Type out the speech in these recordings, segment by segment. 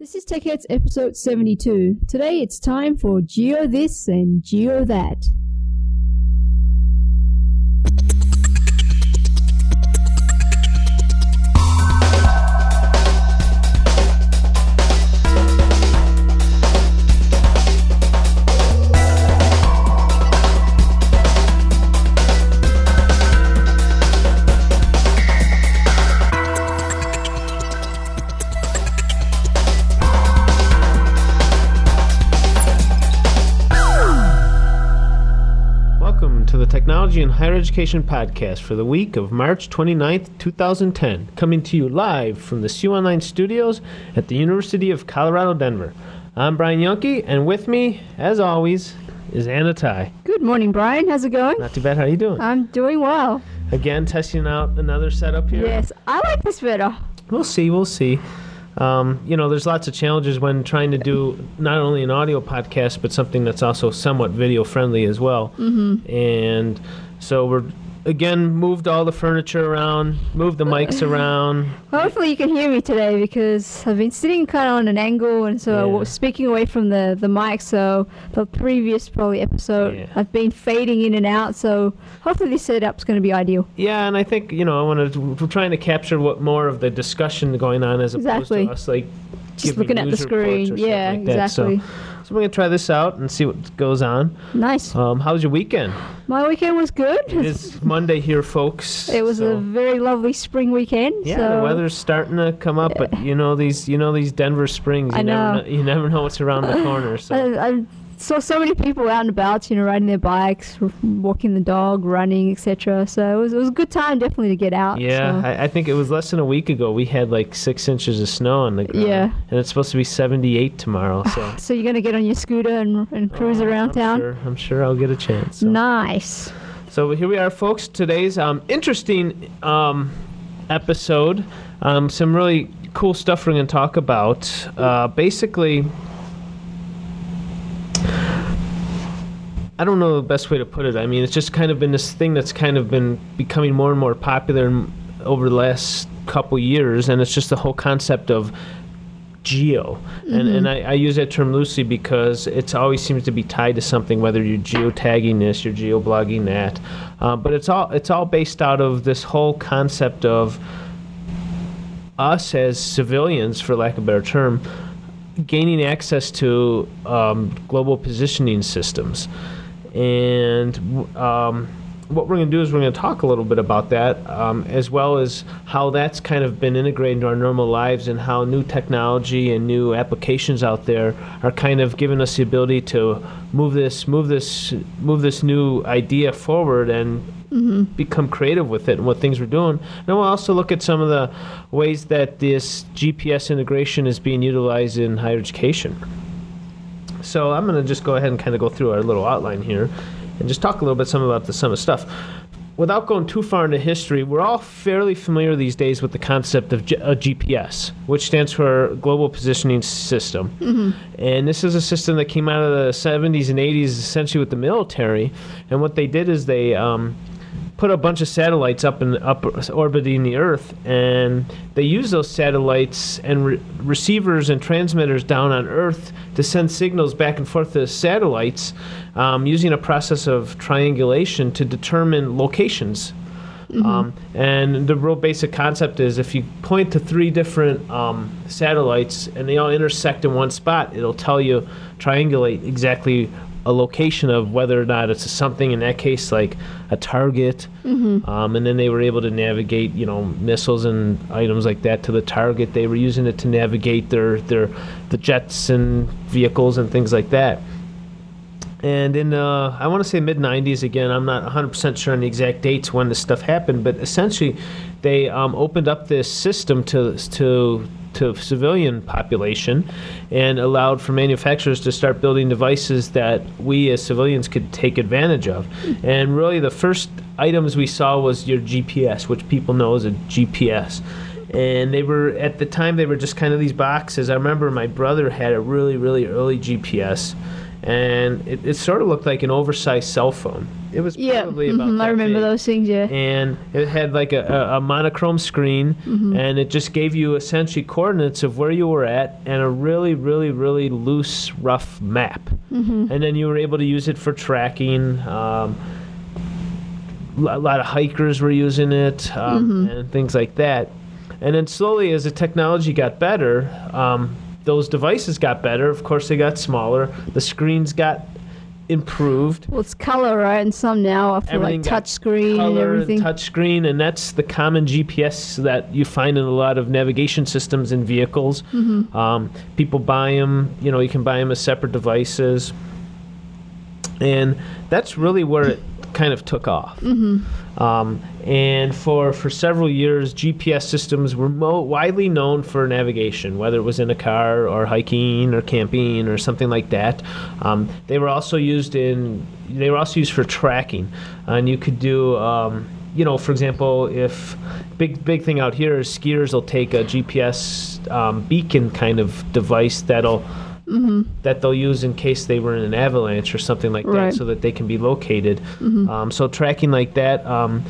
This is Tech Heads episode 72. Today it's time for Geo This and Geo That. Technology and Higher Education Podcast for the week of March 29th, 2010, coming to you live from the CU Online studios at the University of Colorado, Denver. I'm Brian Yonke, and with me, as always, is Anna Tai. Good morning, Brian. How's it going? Not too bad, how are you doing? I'm doing well. Again, testing out another setup here. Yes, I like this better. We'll see, we'll see. Um, you know, there's lots of challenges when trying to do not only an audio podcast, but something that's also somewhat video friendly as well. Mm-hmm. And so we're again moved all the furniture around, moved the mics around. Hopefully you can hear me today because I've been sitting kind of on an angle and so Yeah. I was speaking away from the, the mic. So the previous probably episode, Yeah. I've been fading in and out. So hopefully this setup's going to be ideal. Yeah, and I think you know I want to. We're trying to capture what more of the discussion going on as opposed Exactly. to us like Just looking at the screen. Yeah, like that. So- exactly. So, we're gonna try this out and see what goes on. Nice. Um, was your weekend? My weekend was good. It is Monday here, folks. It was so- a very lovely spring weekend. Yeah, so the weather's starting to come up, but you know these, you know these Denver springs. You I never know. know. You never know what's around the corner. So I, I saw so many people out and about, you know, riding their bikes, walking the dog, running, etc. So it was, it was a good time, definitely, to get out. yeah, so. I, I think it was less than a week ago. We had like six inches of snow on the ground. Yeah. and it's supposed to be 78 tomorrow. So So you're gonna get on your scooter and, and cruise around I'm town. Sure, I'm sure I'll get a chance. So. Nice. So here we are, folks. Today's um, interesting um, episode. Um, some really cool stuff we're going to talk about. Uh, basically, I don't know the best way to put it. I mean, it's just kind of been this thing that's kind of been becoming more and more popular over the last couple years, and it's just the whole concept of geo. And, and I, I use that term loosely because it always seems to be tied to something, whether you're geotagging this, you're geoblogging that. Uh, but it's all it's all based out of this whole concept of us as civilians, for lack of a better term, gaining access to um, global positioning systems. And um, what we're going to do is we're going to talk a little bit about that, um, as well as how that's kind of been integrated into our normal lives and how new technology and new applications out there are kind of giving us the ability to move this, move this, move this new idea forward and become creative with it and what things we're doing. And we'll also look at some of the ways that this GPS integration is being utilized in higher education. So I'm going to just go ahead and kind of go through our little outline here and just talk a little bit some about the some of stuff. Without going too far into history, we're all fairly familiar these days with the concept of G- GPS, which stands for Global Positioning System. And this is a system that came out of the 70s and 80s, essentially with the military. And what they did is they um, put a bunch of satellites up in up orbiting the Earth, and they use those satellites and re- receivers and transmitters down on Earth to send signals back and forth to satellites, um, using a process of triangulation to determine locations. Um, and the real basic concept is if you point to three different um, satellites and they all intersect in one spot, it'll tell you triangulate exactly a location of whether or not it's something in that case like a target. Um, and then they were able to navigate, you know, missiles and items like that to the target. They were using it to navigate their their the jets and vehicles and things like that. And in, uh, I want to say mid 90s again, I'm not 100% sure on the exact dates when this stuff happened, but essentially they um, opened up this system to, to, to civilian population and allowed for manufacturers to start building devices that we as civilians could take advantage of. And really the first items we saw was your GPS, which people know as a GPS and they were at the time they were just kind of these boxes. I remember my brother had a really really early GPS, and it, it sort of looked like an oversized cell phone. It was Yeah, probably about mhm, I remember big those things. Yeah. and it had like a, a, a monochrome screen and it just gave you essentially coordinates of where you were at and a really really really loose rough map and then you were able to use it for tracking um, a lot of hikers were using it um, and things like that and then slowly as the technology got better um, those devices got better of course they got smaller the screens got improved Well, it's color, right? And some now Everything like touch screen and everything. touch screen, and that's the common GPS that you find in a lot of navigation systems in vehicles. Mm-hmm. Um, people buy them, you know, you can buy them as separate devices, and that's really where it kind of took off. Mm-hmm. Um, and for for several years, GPS systems were mo- widely known for navigation, whether it was in a car or hiking or camping or something like that. Um, they were also used in they were also used for tracking, and you could do. Um, you know, for example, if big big thing out here is skiers will take a GPS um, beacon kind of device that'll that they'll use in case they were in an avalanche or something like Right. that, so that they can be located. Um, so tracking like that. Um,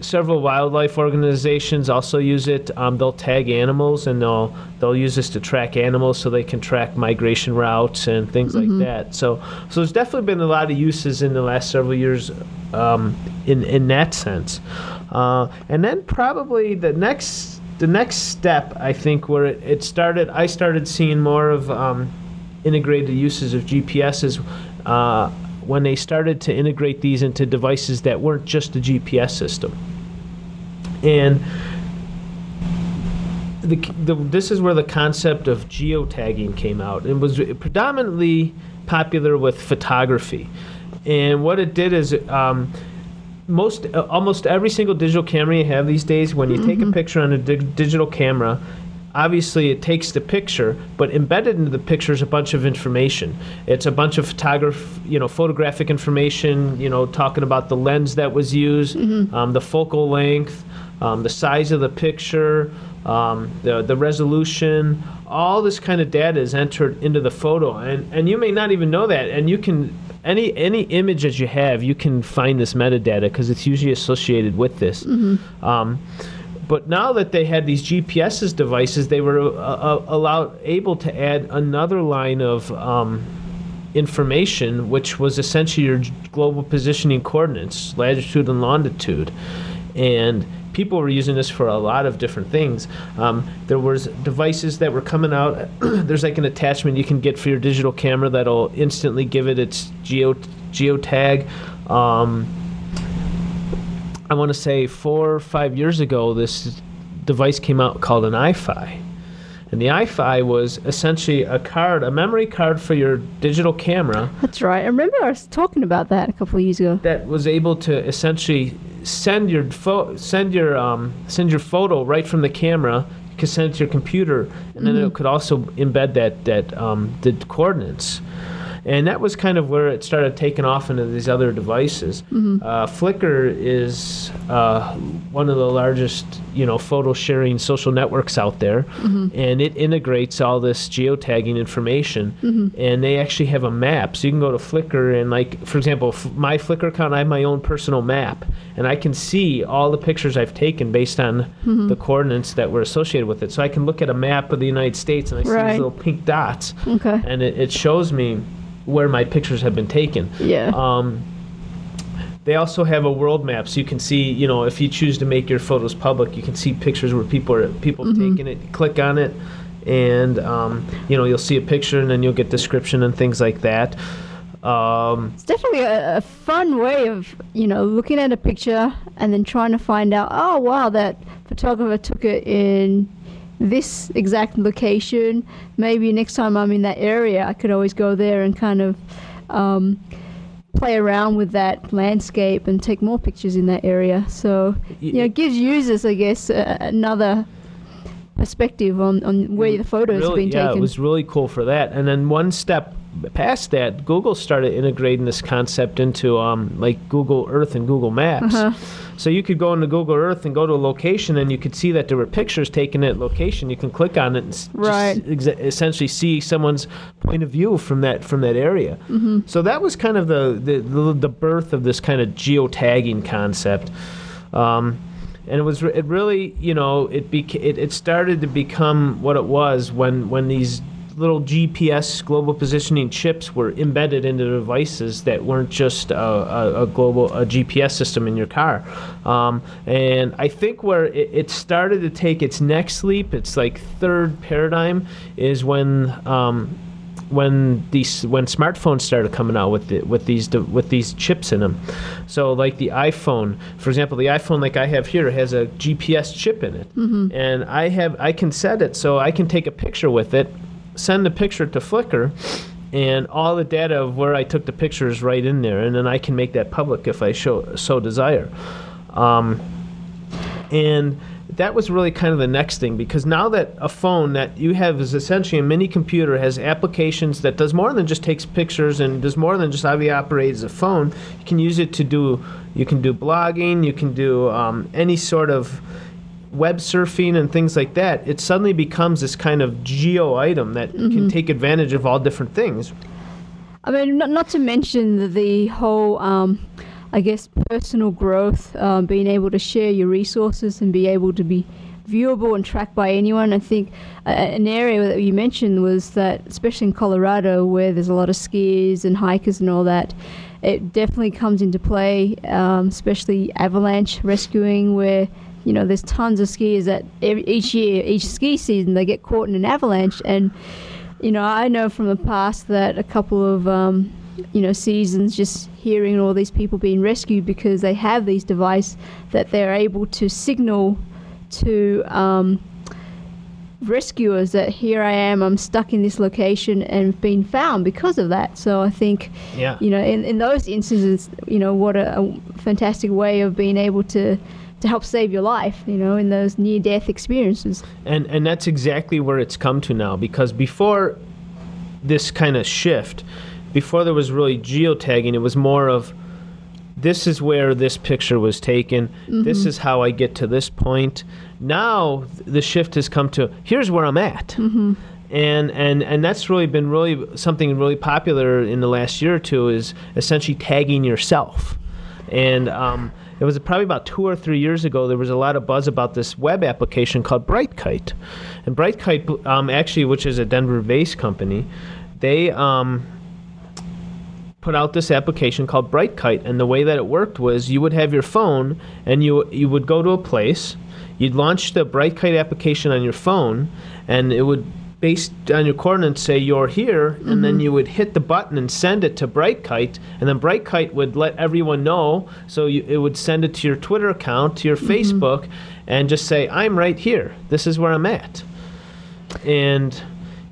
several wildlife organizations also use it. Um, they'll tag animals and they'll they'll use this to track animals so they can track migration routes and things like that. So so there's definitely been a lot of uses in the last several years um, in in that sense. Uh, and then probably the next the next step I think where it, it started I started seeing more of um, integrated uses of GPS is uh, when they started to integrate these into devices that weren't just a GPS system. And the, the, this is where the concept of geotagging came out. It was predominantly popular with photography. And what it did is um, most uh, almost every single digital camera you have these days when you take a picture on a dig- digital camera obviously it takes the picture but embedded into the picture is a bunch of information. It's a bunch of photograph you know photographic information you know talking about the lens that was used um, the focal length um, the size of the picture um, the, the resolution. All this kind of data is entered into the photo and, and you may not even know that and you can any any image that you have you can find this metadata because it's usually associated with this. Um, but now that they had these GPS's devices, they were uh, uh, allowed able to add another line of um, information, which was essentially your global positioning coordinates, latitude and longitude, and people were using this for a lot of different things. Um, there was devices that were coming out. There's like an attachment you can get for your digital camera that'll instantly give it its geo geotag. Um, I want to say four or five years ago, this device came out called an Eyefi. And the Eyefi was essentially a card, a memory card for your digital camera That's right. I remember I was talking about that a couple of years ago. that was able to essentially send your pho- send your um, send your photo right from the camera. You could send it to your computer, and then it could also embed that that um, the coordinates. And that was kind of where it started taking off into these other devices. Uh, Flickr is uh, one of the largest, you know, photo sharing social networks out there, and it integrates all this geotagging information. And they actually have a map, so you can go to Flickr and, like, for example, f- my Flickr account, I have my own personal map, and I can see all the pictures I've taken based on the coordinates that were associated with it. So I can look at a map of the United States and I see these little pink dots, Okay. and it, it shows me where my pictures have been taken. Yeah. Um, they also have a world map, so you can see, you know, if you choose to make your photos public, you can see pictures where people are people have taken it. Click on it, and um, you know you'll see a picture, and then you'll get description and things like that. Um, It's definitely a, a fun way of, you know, looking at a picture and then trying to find out, oh, wow, that photographer took it in this exact location. Maybe next time I'm in that area, I could always go there and kind of um, play around with that landscape and take more pictures in that area. So, you know, it gives users, I guess, uh, another perspective on, on where the photos really, have been yeah, taken. it was really cool for that. And then one step past that, Google started integrating this concept into um, like Google Earth and Google Maps. Uh-huh. So you could go into Google Earth and go to a location, and you could see that there were pictures taken at location. You can click on it and Right. essentially see someone's point of view from that from that area. So that was kind of the the, the, the birth of this kind of geotagging concept. Um, and it was it really you know it, beca- it it started to become what it was when when these little GPS global positioning chips were embedded into devices that weren't just a, a, a global a GPS system in your car. Um, and I think where it, it started to take its next leap, its like third paradigm, is when. Um, when these when smartphones started coming out with the, with these with these chips in them. So like the iPhone, for example, the iPhone like I have here has a GPS chip in it, and I have I can set it so I can take a picture with it, send the picture to Flickr. And all the data of where I took the picture is right in there, and then I can make that public if I show, so desire. Um, and that was really kind of the next thing because now that a phone that you have is essentially a mini computer has applications that does more than just takes pictures and does more than just how you operate as a phone you can use it to do you can do blogging you can do um, any sort of web surfing and things like that it suddenly becomes this kind of geo item that can take advantage of all different things I mean, not, not to mention the, the whole, um, I guess, personal growth, um, being able to share your resources and be able to be viewable and tracked by anyone. I think uh, an area that you mentioned was that, especially in Colorado, where there's a lot of skiers and hikers and all that, it definitely comes into play, um, especially avalanche rescuing, where you know there's tons of skiers that every, each year, each ski season, they get caught in an avalanche and you know, I know from the past that a couple of, um, you know, seasons just hearing all these people being rescued because they have these devices that they're able to signal to um, rescuers that here I am, I'm stuck in this location and being found because of that. So I think, yeah you know, in, in those instances, you know, what a, a fantastic way of being able to to help save your life, you know, in those near death experiences. and and that's exactly where it's come to now because before this kind of shift before there was really geotagging it was more of this is where this picture was taken. This is how i get to this point. Now the shift has come to here's where i'm at. And and and that's really been really something really popular in the last year or two is essentially tagging yourself. And um, it was probably about two or three years ago. There was a lot of buzz about this web application called Brightkite, and Brightkite, um, actually, which is a Denver-based company, they um, put out this application called Brightkite, and the way that it worked was you would have your phone, and you you would go to a place, you'd launch the Brightkite application on your phone, and it would based on your coordinates say you're here and then mm-hmm. you would hit the button and send it to Brightkite and then Brightkite would let everyone know. So you, it would send it to your Twitter account to your mm-hmm. Facebook and just say I'm right here. This is where I'm at. And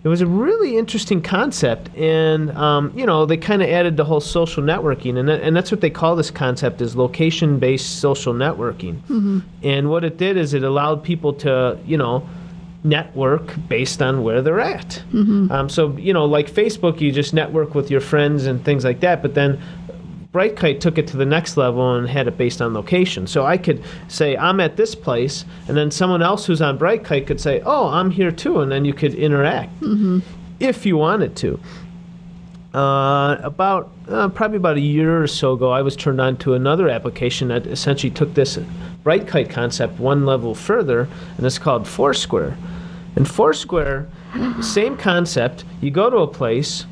it was a really interesting concept and um, you know they kind of added the whole social networking and, that, and that's what they call this concept is location based social networking. Mm-hmm. And what it did is it allowed people to you know network based on where they're at um, so you know like facebook you just network with your friends and things like that but then Brightkite took it to the next level and had it based on location. So I could say I'm at this place, and then someone else who's on Brightkite could say, "Oh, I'm here too," and then you could interact if you wanted to. Uh, about uh, probably about a year or so ago, I was turned on to another application that essentially took this Brightkite concept one level further, and it's called Foursquare. And Foursquare, same concept. You go to a place,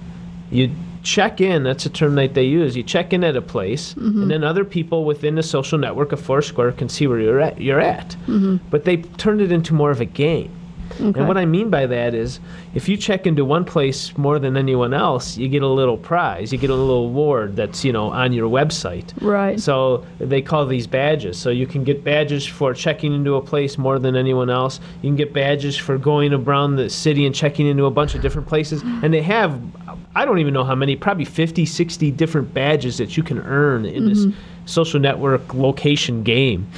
you check in. That's a term that they use. You check in at a place, mm-hmm. and then other people within the social network of Foursquare can see where you're at. You're at. Mm-hmm. But they turned it into more of a game. And what I mean by that is, if you check into one place more than anyone else, you get a little prize. You get a little award that's you know on your website. Right. So they call these badges. So you can get badges for checking into a place more than anyone else. You can get badges for going around the city and checking into a bunch of different places. And they have, I don't even know how many, probably 50, 60 different badges that you can earn in this social network location game.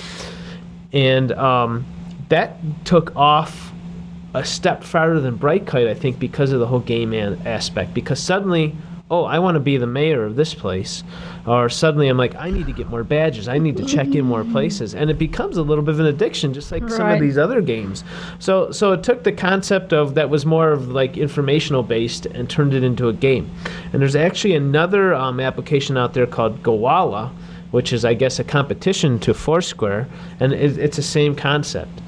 And um, that took off a step farther than Brightkite, I think, because of the whole game an- aspect. Because suddenly, oh, I want to be the mayor of this place, or suddenly I'm like, I need to get more badges. I need to check in more places, and it becomes a little bit of an addiction, just like some of these other games. So, so it took the concept of that was more of like informational based and turned it into a game. And there's actually another um, application out there called Gowalla, which is, I guess, a competition to Foursquare, and it, it's the same concept.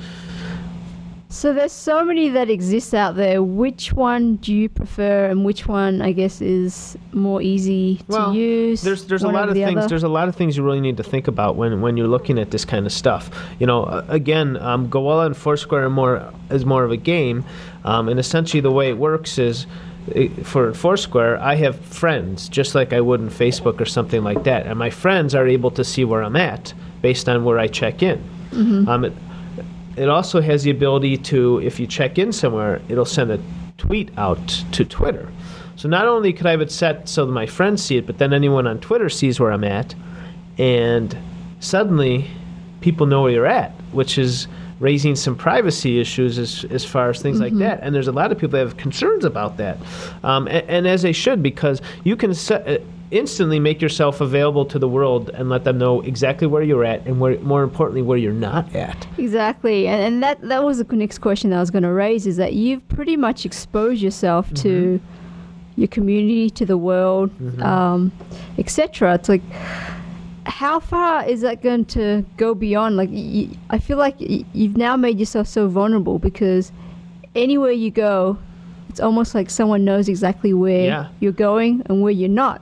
So there's so many that exist out there. Which one do you prefer, and which one, I guess, is more easy Well, to use? There's there's a lot of things. other? There's a lot of things you really need to think about when when you're looking at this kind of stuff. You know, again, um, Gowalla and Foursquare are more is more of a game, um, and essentially the way it works is. For Foursquare, I have friends just like I would in Facebook or something like that, and my friends are able to see where I'm at based on where I check in. Mm-hmm. Um, it, also has the ability to, if you check in somewhere, it'll send a tweet out to Twitter. So not only could I have it set so that my friends see it, but then anyone on Twitter sees where I'm at, and suddenly people know where you're at, which is raising some privacy issues as, as far as things like that. And there's a lot of people that have concerns about that, um, and, and as they should, because you can set, uh, instantly make yourself available to the world and let them know exactly where you're at, and where, more importantly, where you're not at. Exactly, and, and that that was the next question that I was going to raise is that you've pretty much exposed yourself to Mm-hmm. your community, to the world, um, etc. It's like how far is that going to go beyond? Like, y- I feel like y- you've now made yourself so vulnerable because anywhere you go, it's almost like someone knows exactly where Yeah. you're going and where you're not.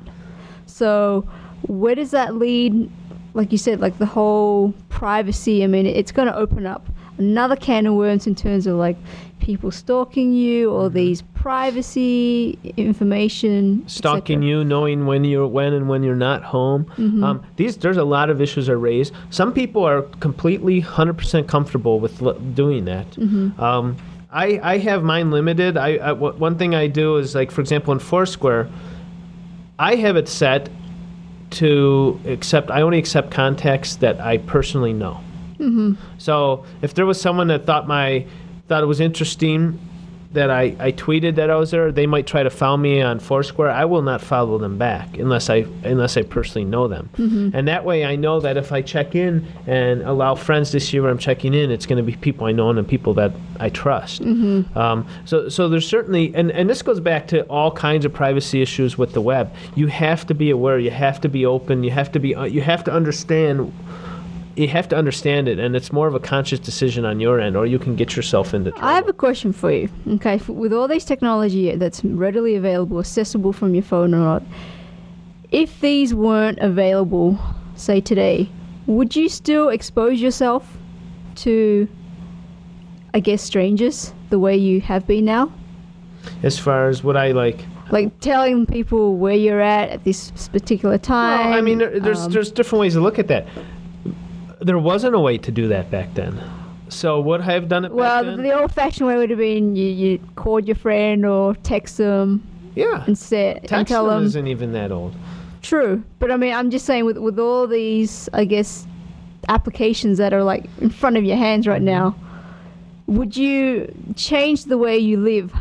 So, where does that lead? Like you said, like the whole privacy. I mean, it's going to open up another can of worms in terms of like people stalking you, Mm-hmm. these privacy information, stalking you, knowing when you're when and when you're not home. Mm-hmm. Um, these there's a lot of issues are raised. Some people are completely 100% comfortable with l- doing that. Mm-hmm. Um, I I have mine limited. I, I w- one thing I do is like for example in Foursquare, I have it set to accept. I only accept contacts that I personally know. Mm-hmm. So if there was someone that thought my thought it was interesting that I, I tweeted that I was there, they might try to follow me on Foursquare. I will not follow them back unless I unless I personally know them. And that way I know that if I check in and allow friends to see where I'm checking in, it's going to be people I know and people that I trust. Um, so so there's certainly and, and this goes back to all kinds of privacy issues with the web. You have to be aware. You have to be open. You have to be uh, you have to understand you have to understand it, and it's more of a conscious decision on your end, or you can get yourself into trouble. I have a question for you. Okay, with all this technology that's readily available, accessible from your phone or not, if these weren't available, say today, would you still expose yourself to, I guess, strangers the way you have been now? as far as what I like. Like telling people where you're at at this particular time. Well, I mean, there's um, there's different ways to look at that. There wasn't a way to do that back then. So would I have done it well, back then? the old-fashioned way would have been you, you called your friend or text them yeah. and said and tell them them isn't even that old. True, but I mean, I'm just saying with with all these, I guess, applications that are like in front of your hands right mm-hmm. now, would you change the way you live,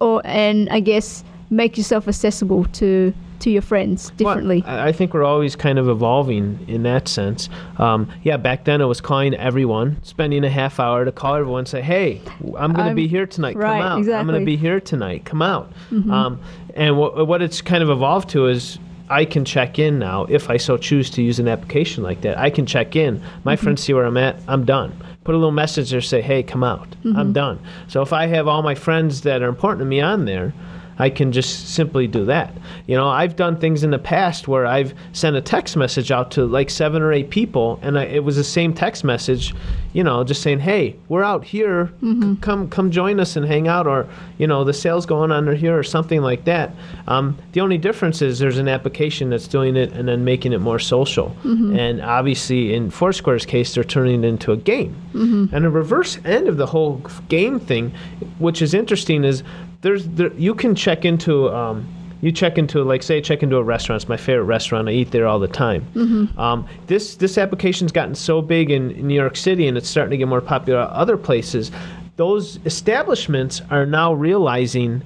or and I guess make yourself accessible to to your friends differently? Well, I I think we're always kind of evolving in that sense. Um, yeah, back then it was calling everyone, spending a half hour to call everyone, and say, "Hey, I'm going to be here tonight. right, Come out. I'm going to be here tonight. Come out." Um, and what what it's kind of evolved to is. I can check in now if I so choose to use an application like that. I can check in. My friends see where I'm at. I'm done. Put a little message there, say, "Hey, come out. I'm done." So if I have all my friends that are important to me on there, I can just simply do that. You know, I've done things in the past where I've sent a text message out to like seven or eight people, and I, it was the same text message. You know, just saying, "Hey, we're out here. C- mm-hmm. come, come join us and hang out," or you know, the sales going on here, or something like that. Um, the only difference is there's an application that's doing it and then making it more social. Mm-hmm. And obviously, in Foursquare's case, they're turning it into a game. Mm-hmm. And the reverse end of the whole game thing, which is interesting, is there's there, you can check into um, you check into like say check into a restaurant. It's my favorite restaurant. I eat there all the time. Um, this this application's gotten so big in, in New York City, and it's starting to get more popular other places. those establishments are now realizing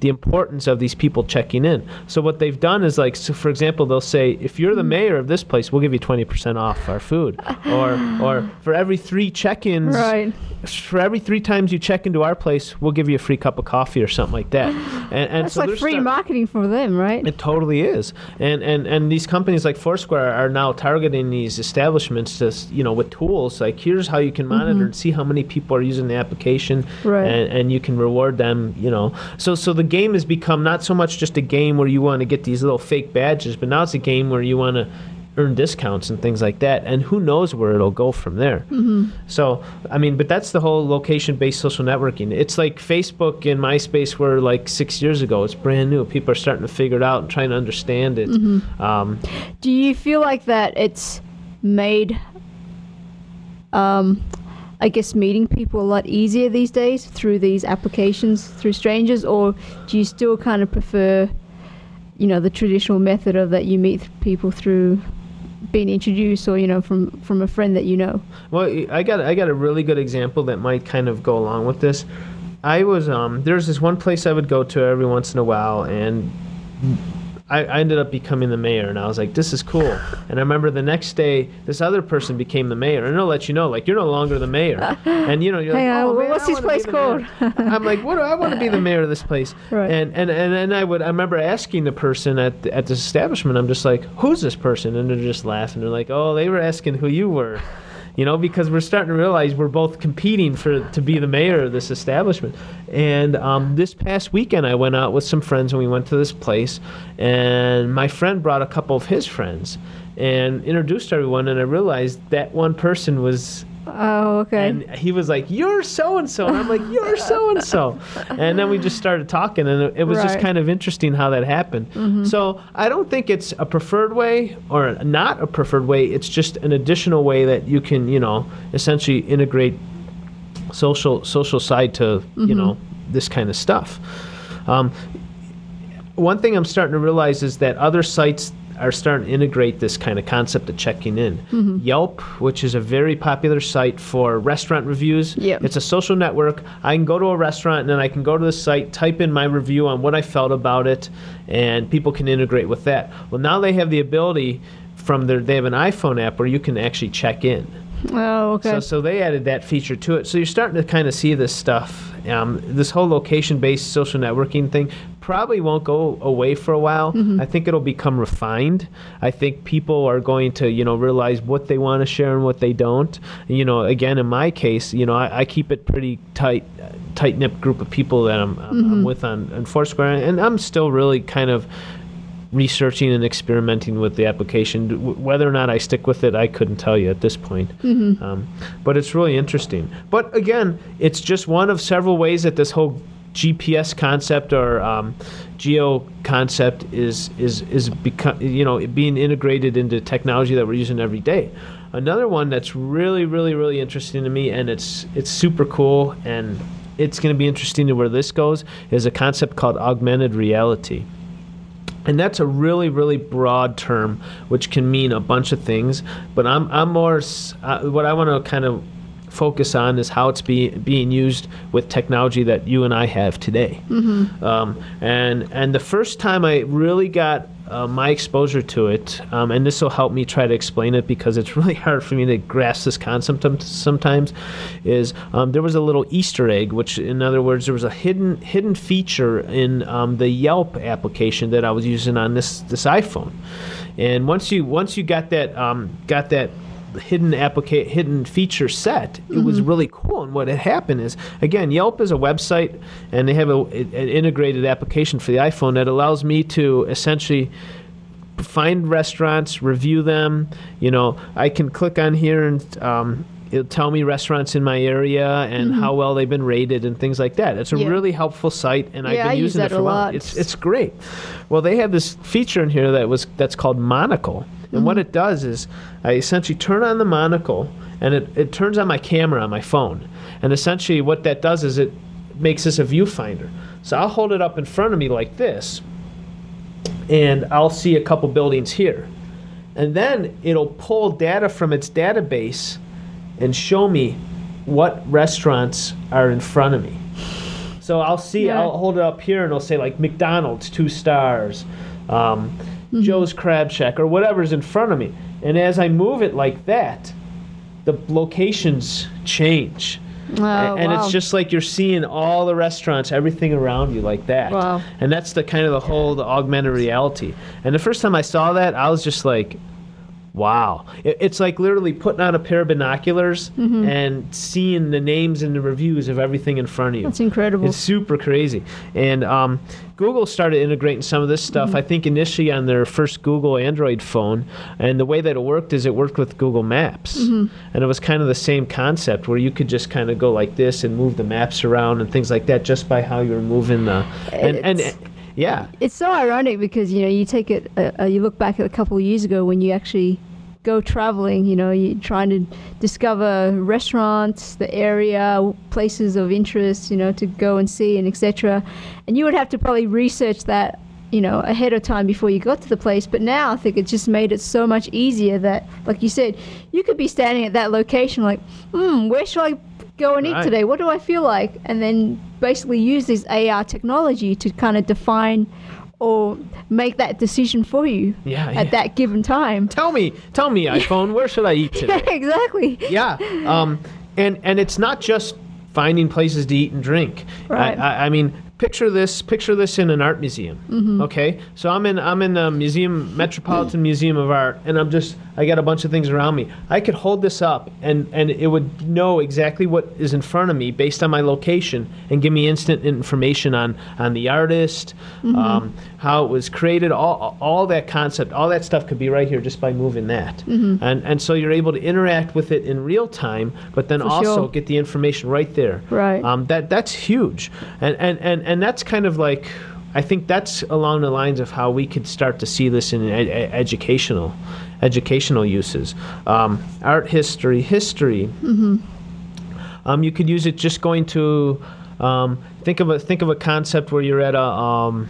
the importance of these people checking in. So what they've done is like, so for example, they'll say, if you're the mayor of this place, we'll give you 20% off our food, or or for every three check-ins, Right. for every three times you check into our place, we'll give you a free cup of coffee or something like that. And, and That's so like free start- marketing for them, right? it totally is, and and and these companies like Foursquare are now targeting these establishments to you know with tools like here's how you can monitor and see how many people are using the application, Mm-hmm. Right. and, and you can reward them. You know, so so the game has become not so much just a game where you want to get these little fake badges, but now it's a game where you want to earn discounts and things like that, and who knows where it'll go from there. Mm-hmm. So, I mean, but that's the whole location-based social networking. It's like Facebook and MySpace were like six years ago. It's brand new. People are starting to figure it out and trying to understand it. Mm-hmm. Um, Do you feel like that it's made, um, I guess, meeting people a lot easier these days through these applications, through strangers, or do you still kind of prefer, you know, the traditional method of that you meet people through being introduced or you know from from a friend that you know? well, I got I got a really good example that might kind of go along with this. I was um, there's this one place I would go to every once in a while, and I, I ended up becoming the mayor, and I was like, "This is cool." And I remember the next day, this other person became the mayor, and I'll let you know, like, you're no longer the mayor, and you know, you're like, on, uh, "Oh, man, what's this place be the mayor." called? I'm like, "What? do I want to be the mayor of this place." Right. And and and then I would, I remember asking the person at the, at this establishment, I'm just like, "Who's this person?" And they're just laughing. They're like, "Oh, they were asking who you were." You know, because we're starting to realize we're both competing for to be the mayor of this establishment. And um, this past weekend, I went out with some friends and we went to this place, and my friend brought a couple of his friends and introduced everyone, and I realized that one person was Oh, okay. and he was like, "You're so and so," and I'm like, "You're so and so," and then we just started talking, and it, was just kind of interesting how that happened. So I don't think it's a preferred way or not a preferred way. It's just an additional way that you can, you know, essentially integrate social social side to you know this kind of stuff. Um, one thing I'm starting to realize is that other sites are starting to integrate this kind of concept of checking in. Yelp, which is a very popular site for restaurant reviews, Yep. it's a social network. I can go to a restaurant and then I can go to the site, type in my review on what I felt about it, and people can integrate with that. Well, now they have the ability from their they have an iPhone app where you can actually check in. oh, okay. So, so they added that feature to it. So you're starting to kind of see this stuff. Um, this whole location-based social networking thing probably won't go away for a while. Mm-hmm. I think it'll become refined. I think people are going to, you know, realize what they want to share and what they don't. You know, again, in my case, you know, I, I keep it pretty tight, tight knit group of people that I'm, I'm, I'm mm-hmm. with on, on Foursquare, and I'm still really kind of researching and experimenting with the application. Whether or not I stick with it, I couldn't tell you at this point. Mm-hmm. Um, but it's really interesting. But again, it's just one of several ways that this whole GPS concept or um, geo concept is is is become you know being integrated into technology that we're using every day. Another one that's really really really interesting to me, and it's it's super cool, and it's going to be interesting to where this goes, is a concept called augmented reality. And that's a really, really broad term, which can mean a bunch of things. But I'm, I'm more, uh, what I want to kind of focus on is how it's be, being used with technology that you and I have today. Um, and and the first time I really got uh, my exposure to it, um, and this will help me try to explain it because it's really hard for me to grasp this concept sometimes, is um, there was a little Easter egg, which in other words, there was a hidden hidden feature in um, the Yelp application that I was using on this this iPhone, and once you once you got that um, got that hidden applica- hidden feature set it was really cool. And what had happened is again yelp is a website and they have a, an integrated application for the iphone that allows me to essentially find restaurants review them. You know i can click on here and um, it'll tell me restaurants in my area and mm-hmm. how well they've been rated and things like that it's a Yeah. really helpful site and i've been I use using that it for a while it's, it's great well they have this feature in here that was that's called monocle and what mm-hmm. it does is I essentially turn on the monocle and it, it turns on my camera on my phone. And essentially what that does is it makes this a viewfinder. So I'll hold it up in front of me like this and I'll see a couple buildings here. And then it'll pull data from its database and show me what restaurants are in front of me. So I'll see, Yeah. I'll hold it up here and I'll say like McDonald's, two stars, um, Mm-hmm. Joe's Crab Shack, or whatever's in front of me. And as I move it like that, the locations change. Oh, and wow. it's just like you're seeing all the restaurants, everything around you like that. Wow. And that's the kind of the whole the augmented reality. And the first time I saw that, I was just like, wow. It's like literally putting on a pair of binoculars Mm-hmm. and seeing the names and the reviews of everything in front of you. That's incredible. It's super crazy. And um, Google started integrating some of this stuff, I think, initially on their first Google Android phone. And the way that it worked is it worked with Google Maps. And it was kind of the same concept where you could just kind of go like this and move the maps around and things like that just by how you were moving the. And, and yeah. it's so ironic because you know you take it uh, uh, you look back at a couple of years ago when you actually go traveling you know you're trying to discover restaurants the area places of interest you know to go and see and etc and you would have to probably research that you know ahead of time before you got to the place but now i think it just made it so much easier that like you said you could be standing at that location like hmm where should i go and eat today what do i feel like and then basically use this ar technology to kind of define or make that decision for you Yeah, at yeah. that given time Tell me, tell me, iPhone, where should I eat today? yeah exactly yeah um, and and it's not just finding places to eat and drink Right. I, I, I mean picture this picture this in an art museum Mm-hmm. okay so i'm in i'm in a museum metropolitan museum of art and i'm just i got a bunch of things around me i could hold this up and and it would know exactly what is in front of me based on my location and give me instant information on on the artist Mm-hmm. um, how it was created all all that concept all that stuff could be right here just by moving that Mm-hmm. and and so you're able to interact with it in real time but then For also sure. get the information right there Right. um, that that's huge and, and and and that's kind of like I think that's along the lines of how we could start to see this in ed- ed- educational educational uses um, art history history um, you could use it just going to um, think of a think of a concept where you're at a um,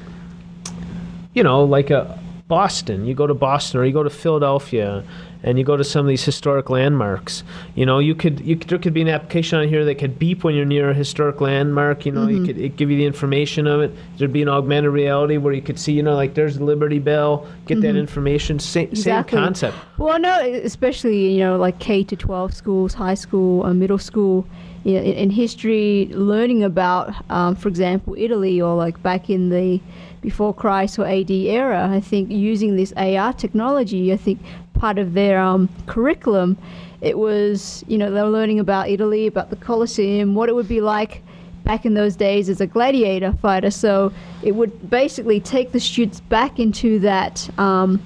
you know like a Boston. You go to Boston or you go to Philadelphia and you go to some of these historic landmarks. You know, you could you could, there could be an application on here that could beep when you're near a historic landmark. You know, you could it give you the information of it. There'd be an augmented reality where you could see, you know, like there's the Liberty Bell, get that information. Same Exactly. same concept. Well, I know, especially you know, like K to 12 schools, high school, uh, middle school. You know, in, in history, learning about, um, for example, Italy or like back in the before Christ or AD era, I think using this AR technology, I think part of their um, curriculum, it was you know they were learning about Italy, about the Colosseum, what it would be like back in those days as a gladiator fighter. So it would basically take the students back into that. Um,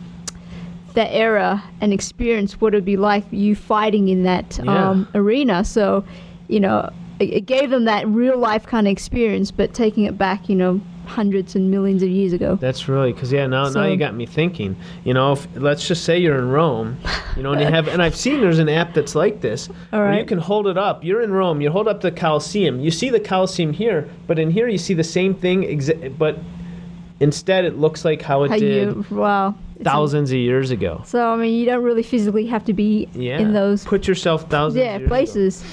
that era and experience what it would be like you fighting in that Yeah. um, arena. So, you know, it, gave them that real life kind of experience, but taking it back, you know, hundreds and millions of years ago. That's really because yeah. Now, now you got me thinking. You know, if, let's just say you're in Rome. You know, and you have, and I've seen there's an app that's like this. All where you can hold it up. You're in Rome. You hold up the Colosseum. You see the Colosseum here, but in here you see the same thing, exa- but instead it looks like how it How did you, wow. Thousands of years ago. so, I mean, you don't really physically have to be Yeah. in those Put yourself thousands. yeah, of years ago.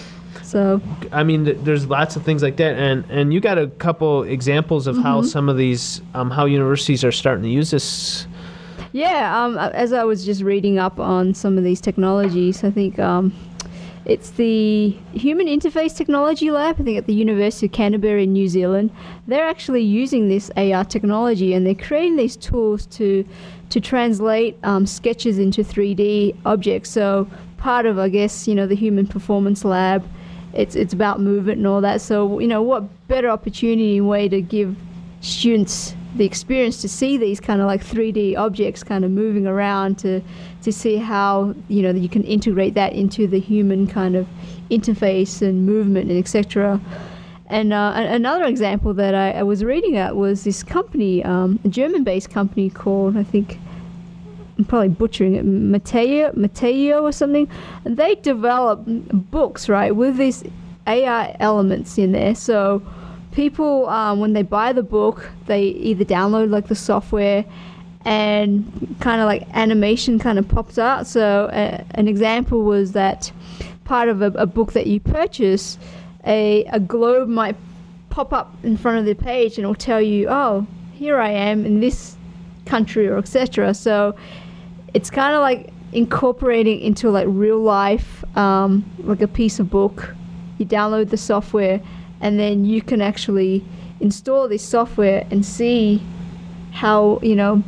So, I mean, th- there's lots of things like that, and and you got a couple examples of Mm-hmm. how some of these, um, how universities are starting to use this. Yeah, um, as I was just reading up on some of these technologies, I think um, it's the Human Interface Technology Lab, I think at the University of Canterbury in New Zealand. They're actually using this AR technology and they're creating these tools to to translate um, sketches into 3D objects. So part of, I guess, you know, the Human Performance Lab, it's it's about movement and all that. So you know, what better opportunity and way to give students the experience to see these kind of like 3D objects kind of moving around to to see how you know you can integrate that into the human kind of interface and movement and etc. And uh, another example that I, I was reading at was this company, um, a German-based company called I think I'm probably butchering it, Mateo, Mateo or something. They develop books, right, with these AI elements in there. So people, um, when they buy the book, they either download like the software and kind of like animation kind of pops out. So uh, an example was that part of a, a book that you purchase, a a globe might pop up in front of the page and it'll tell you, oh, here I am in this country or etc. So it's kind of like incorporating into like real life, um, like a piece of book. You download the software, and then you can actually install this software and see how you know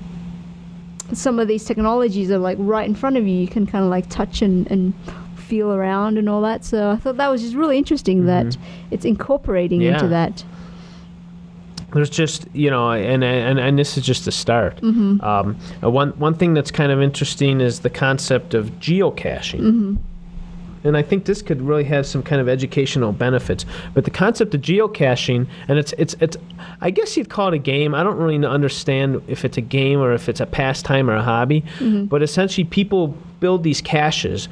some of these technologies are like right in front of you. You can kind of like touch and, and feel around and all that. So I thought that was just really interesting that it's incorporating into Mm-hmm. That. There's just you know and and, and this is just the start Mm-hmm. um, one one thing that's kind of interesting is the concept of geocaching Mm-hmm. And I think this could really have some kind of educational benefits. But the concept of geocaching, and it's it's it's, I guess you'd call it a game. I don't really understand if it's a game or if it's a pastime or a hobby. But essentially, people build these caches.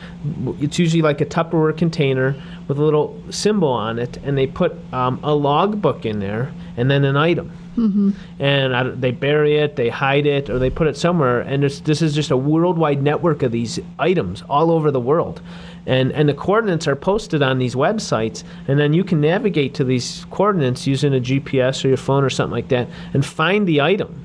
It's usually like a Tupperware container with a little symbol on it, and they put um, a logbook in there and then an item and I, they bury it, they hide it, or they put it somewhere. And this is just a worldwide network of these items all over the world. And, and the coordinates are posted on these websites, and then you can navigate to these coordinates using a GPS or your phone or something like that and find the item.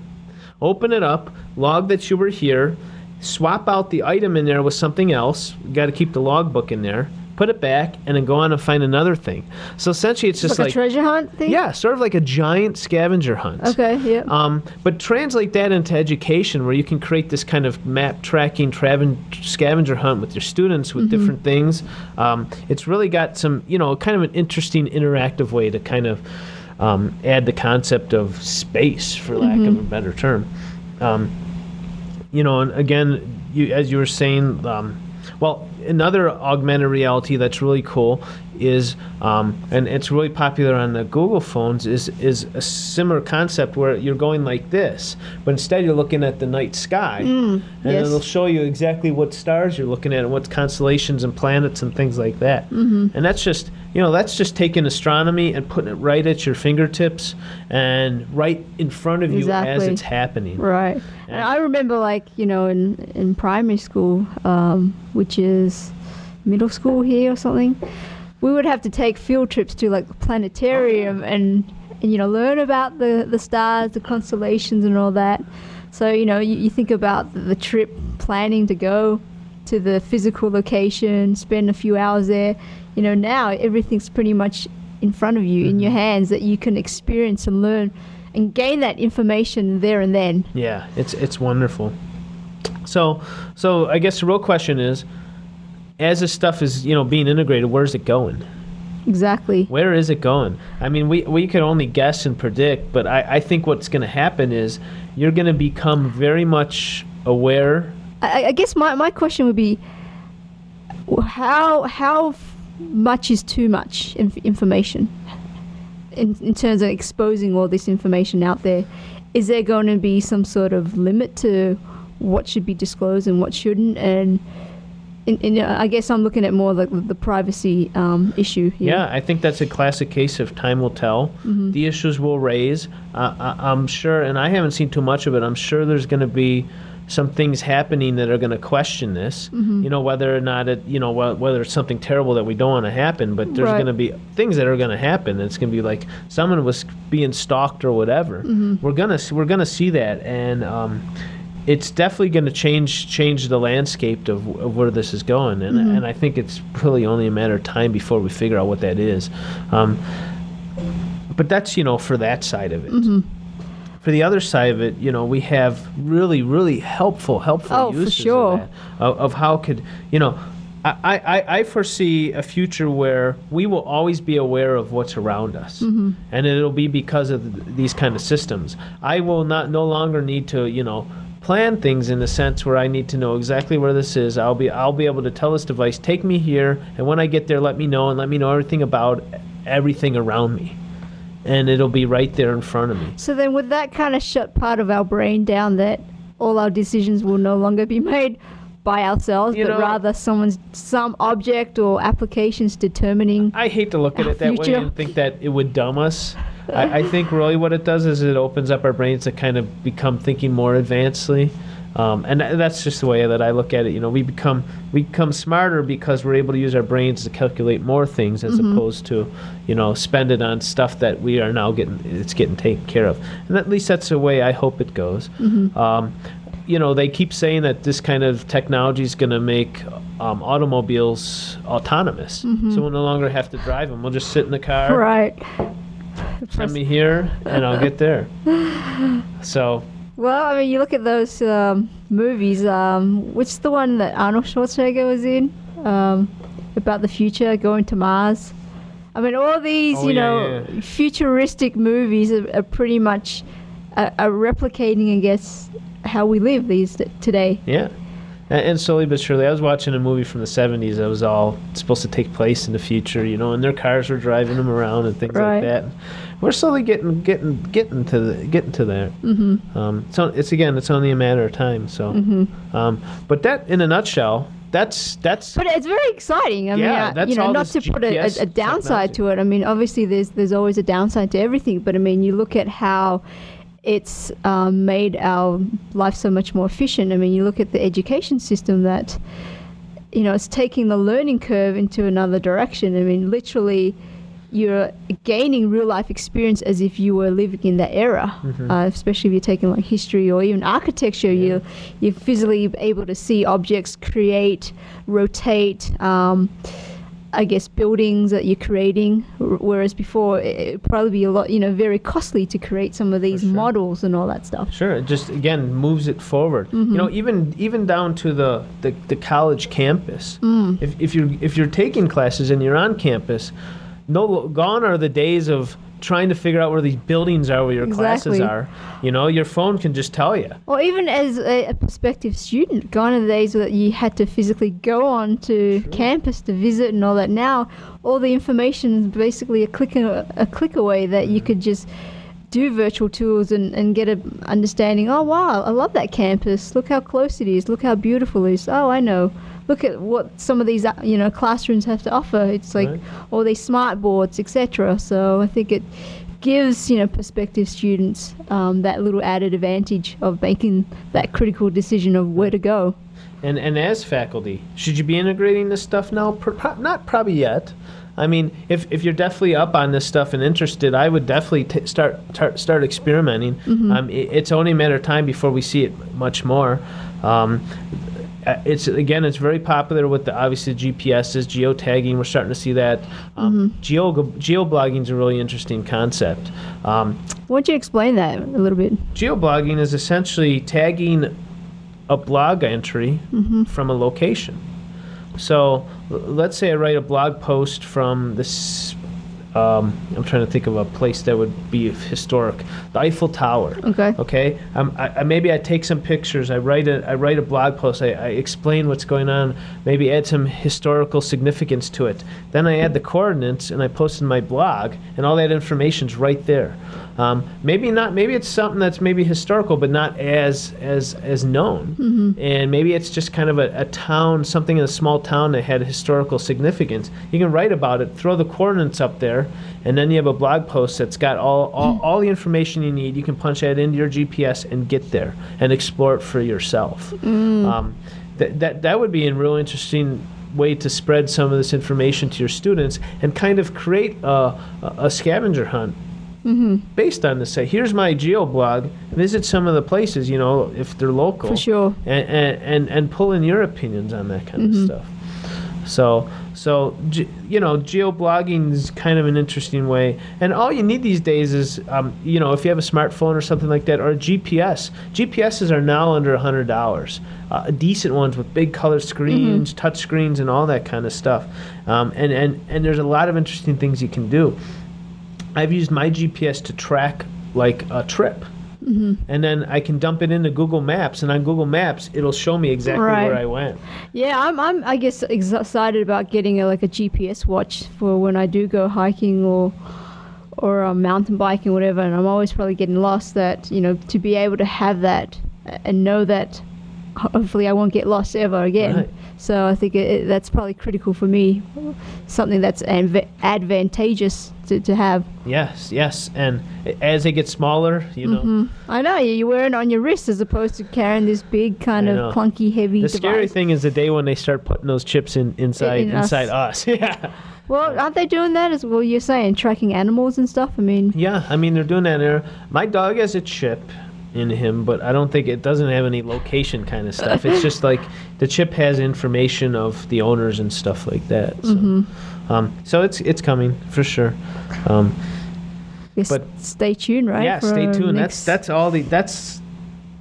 Open it up, log that you were here, swap out the item in there with something else. Got to keep the logbook in there. Put it back, and then go on and find another thing. So essentially, it's just like, like, a treasure hunt thing. yeah, sort of like a giant scavenger hunt. Okay. Yeah. Um, but translate that into education where you can create this kind of map tracking traven- scavenger hunt with your students with different things. Um, it's really got some, you know, kind of an interesting interactive way to kind of um, add the concept of space, for lack of a better term. Um, you know, and again, you, as you were saying, um, well, another augmented reality that's really cool is, um, and it's really popular on the Google phones, is is a similar concept where you're going like this, but instead you're looking at the night sky, and yes. it'll show you exactly what stars you're looking at and what constellations and planets and things like that. Mm-hmm. And that's just, you know, that's just taking astronomy and putting it right at your fingertips and right in front of you as it's happening. Right. And I remember, like, you know, in, in primary school, um, which is middle school here or something, we would have to take field trips to, like, the planetarium and, and you know, learn about the, the stars, the constellations, and all that. So, you know, you, you think about the, the trip planning to go to the physical location, spend a few hours there. You know, now everything's pretty much in front of you, in your mm-hmm. hands, that you can experience and learn and gain that information there and then. Yeah, it's it's wonderful. So so I guess the real question is, as this stuff is you know being integrated, where's it going? Exactly. Where is it going? I mean, we we could only guess and predict, but I, I think what's going to happen is you're going to become very much aware. I, I guess my, my question would be how how much is too much inf- information in, in terms of exposing all this information out there? Is there going to be some sort of limit to what should be disclosed and what shouldn't? And in, in, uh, I guess I'm looking at more like the, the privacy um, issue here. Yeah, I think that's a classic case of time will tell. The issues will raise. Uh, I, I'm sure, and I haven't seen too much of it. I'm sure there's going to be some things happening that are going to question this. You know, whether or not it, you know, wh- whether it's something terrible that we don't want to happen, but there's Right. going to be things that are going to happen. It's going to be like someone was being stalked or whatever. We're gonna we're gonna see that, and um, it's definitely going to change change the landscape of, of where this is going, and and I think it's really only a matter of time before we figure out what that is. Um, but that's you know for that side of it. For the other side of it, you know, we have really, really helpful, helpful Oh, uses sure. of that. Of, of how could you know. I, I, I foresee a future where we will always be aware of what's around us, Mm-hmm. and it'll be because of th- these kind of systems. I will not no longer need to, you know, plan things in the sense where I need to know exactly where this is. I'll be I'll be able to tell this device, take me here, and when I get there, let me know and let me know everything about everything around me, and it'll be right there in front of me. So then, would that kind of shut part of our brain down that all our decisions will no longer be made by ourselves, You but know- rather someone's some object or applications determining? I hate to look at it that way future. and think that it would dumb us. I, I think really what it does is it opens up our brains to kind of become thinking more advancedly. Um, and that's just the way that I look at it. You know, we become we become smarter because we're able to use our brains to calculate more things as opposed to, you know, spend it on stuff that we are now getting it's getting taken care of. And at least that's the way I hope it goes. Um, you know, they keep saying that this kind of technology is going to make um, automobiles autonomous, so we'll no longer have to drive them. We'll just sit in the car, Right. send me here, and I'll get there. So Well, I mean, you look at those um, movies. Um, which the one that Arnold Schwarzenegger was in um, about the future, going to Mars? I mean, all these, Oh, you yeah, know, yeah. futuristic movies are, are pretty much uh, are replicating, I guess, how we live these t- today. Yeah. And, and slowly but surely, I was watching a movie from the 70s that was all supposed to take place in the future, you know, and their cars were driving them around and things Right. like that. We're slowly getting getting getting to the, getting to there. Mm-hmm. Um, so it's again, it's only a matter of time. So, Mm-hmm. um, but that in a nutshell, that's that's But it's very exciting. I mean, Yeah, uh, that's you know, not to put a, a, a downside technology. to it. I mean, obviously, there's there's always a downside to everything. But I mean, you look at how it's um, made our life so much more efficient. I mean, you look at the education system that, you know, it's taking the learning curve into another direction. I mean, literally. You're gaining real life experience as if you were living in that era, Mm-hmm. uh, especially if you're taking like history or even architecture. You you're physically able to see objects create, rotate. Um, I guess buildings that you're creating, wh- whereas before it- it'd probably be a lot, you know, very costly to create some of these sure. models and all that stuff. Sure, it just again moves it forward. You mm-hmm. know, even even down to the the, the college campus. Mm. If if you're if you're taking classes and you're on campus, no gone are the days of trying to figure out where these buildings are where your classes are. You know, your phone can just tell you. Or even as a, a prospective student, gone are the days that you had to physically go on to campus to visit and all that. Now, all the information is basically a click a, a click away that you mm. could just do virtual tours and, and get a understanding. Oh wow, I love that campus. Look how close it is. Look how beautiful it is. Oh, I know. Look at what some of these uh, you know classrooms have to offer. It's like Right. all these smart boards, etc. So I think it gives you know prospective students um, that little added advantage of making that critical decision of where to go. And and as faculty, should you be integrating this stuff now? Pro- not probably yet. I mean, if, if you're definitely up on this stuff and interested, I would definitely t- start tar- start experimenting. Um, it, it's only a matter of time before we see it much more. Um, it's again, it's very popular with the obviously GPSs, geotagging. We're starting to see that. Um, Geo geoblogging is a really interesting concept. Um, Why don't you explain that a little bit? geoblogging is essentially tagging a blog entry from a location. So let's say I write a blog post from this. Um, I'm trying to think of a place that would be historic. The Eiffel Tower. Okay. Okay. Um, I, I, maybe I take some pictures. I write a I write a blog post. I, I explain what's going on. Maybe add some historical significance to it. Then I add the coordinates and I post in my blog, and all that information's right there. Um, maybe not. Maybe it's something that's maybe historical, but not as as as known. And maybe it's just kind of a, a town, something in a small town that had historical significance. You can write about it, throw the coordinates up there, and then you have a blog post that's got all all, all the information you need. You can punch that into your GPS and get there and explore it for yourself. Um, that that that would be a real interesting way to spread some of this information to your students and kind of create a, a, scavenger hunt based on this. Say, here's my geoblog. Visit some of the places, you know, if they're local, For sure. and and and, and pull in your opinions on that kind Mm-hmm. of stuff. So so you know, geoblogging is kind of an interesting way, and all you need these days is um, you know, if you have a smartphone or something like that, or a GPS. GPSs are now under a hundred dollars. Uh, decent ones with big color screens, touch screens, and all that kind of stuff. Um, and and and there's a lot of interesting things you can do. I've used my GPS to track like a trip. And then I can dump it into Google Maps, and on Google Maps, it'll show me exactly Right. where I went. Yeah, I'm, I'm I guess excited about getting a, like a GPS watch for when I do go hiking or or um, mountain biking, whatever. And I'm always probably getting lost. That you know to be able to have that and know that hopefully I won't get lost ever again. Right. So I think it, it, that's probably critical for me, something that's adv- advantageous to, to have. Yes, yes, and as they get smaller, you know, Mhm. I know you you wear it on your wrist as opposed to carrying this big kind I of know. clunky, heavy the device. scary thing is the day when they start putting those chips in inside In us. inside us. yeah. Well, aren't they doing that as well? You're saying tracking animals and stuff. I mean, Yeah, I mean they're doing that. My dog has a chip in him, but I don't think it doesn't have any location kind of stuff. It's just like the chip has information of the owners and stuff like that. So, Mm-hmm. um, so it's it's coming for sure. Um, just But- stay tuned, right? yeah, stay tuned. That's that's all the that's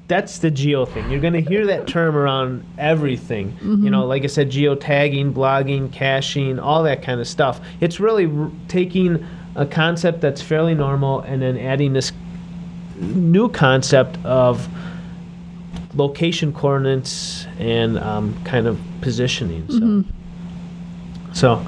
that's the geo thing. You're gonna hear that term around everything. Mm-hmm. You know, like I said, geotagging, blogging, caching, all that kind of stuff. It's really r- taking a concept that's fairly normal and then adding this new concept of location coordinates and um, kind of positioning. So, Mm-hmm. so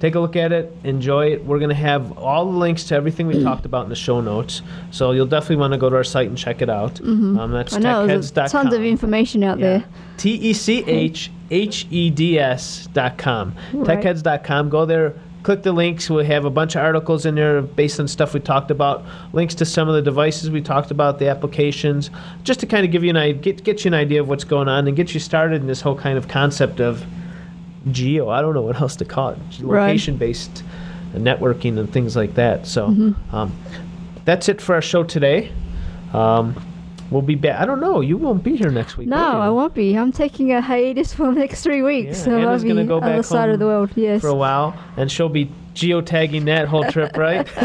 take a look at it, enjoy it. We're going to have all the links to everything we talked about in the show notes. So you'll definitely want to go to our site and check it out. Um, that's Mm-hmm. I know techheds.com. tons of information out there. T E C H H E D S dot com. Right. Techheds.com. Go there, click the links. We'll have a bunch of articles in there based on stuff we talked about, links to some of the devices we talked about, the applications, just to kind of give you an idea, get, get you an idea of what's going on and get you started in this whole kind of concept of geo. I don't know what else to call it. Location based networking and things like that. So Mm-hmm. um, that's it for our show today. Um, we'll be back. I don't know. You won't be here next week. No. I won't be. I'm taking a hiatus for the next three weeks. Yeah, so I'll Anna's be gonna go other back side home of the world. Yes. for a while, and she'll be geotagging that whole trip, right?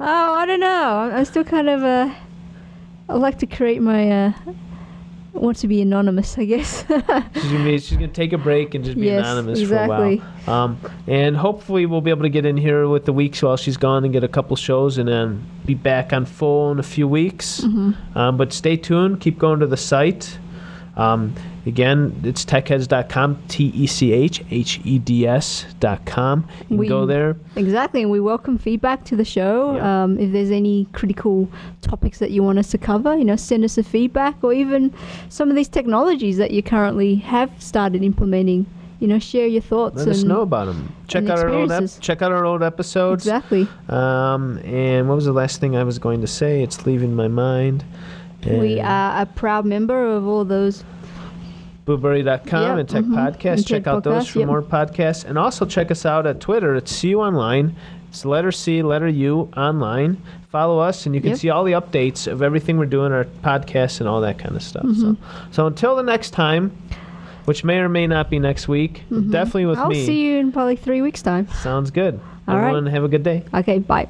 Oh, I don't know. I'm still kind of uh, I like to create my uh, want to be anonymous, I guess. she's gonna be, she's gonna take a break and just be Yes, anonymous exactly. for a while. Um, and hopefully we'll be able to get in here with the weeks while she's gone and get a couple shows, and then be back on full in a few weeks. Mm-hmm. Um, but stay tuned. Keep going to the site. Um, again, it's techheds.com, T E C H H E D S.com. You can We- go there. exactly, and we welcome feedback to the show. Yeah. Um, if there's any critical topics that you want us to cover, you know, send us a feedback, or even some of these technologies that you currently have started implementing. You know, share your thoughts. Let us know about them. Check out our old ep- check out our old episodes. Exactly. Um, and what was the last thing I was going to say? It's leaving my mind. We are a proud member of all those. Blubrry.com Yep, and Tech mhm, Podcast. and Check out those for yep. more podcasts. And also check us out at Twitter. It's See You Online. It's letter C, letter U online. Follow us, and you can Yep. see all the updates of everything we're doing, our podcasts, and all that kind of stuff. Mm-hmm. So, so until the next time, which may or may not be next week, definitely with Mm-hmm. I'll see you in probably three weeks' time. Sounds good. All right. Everyone, have a good day. Okay, bye.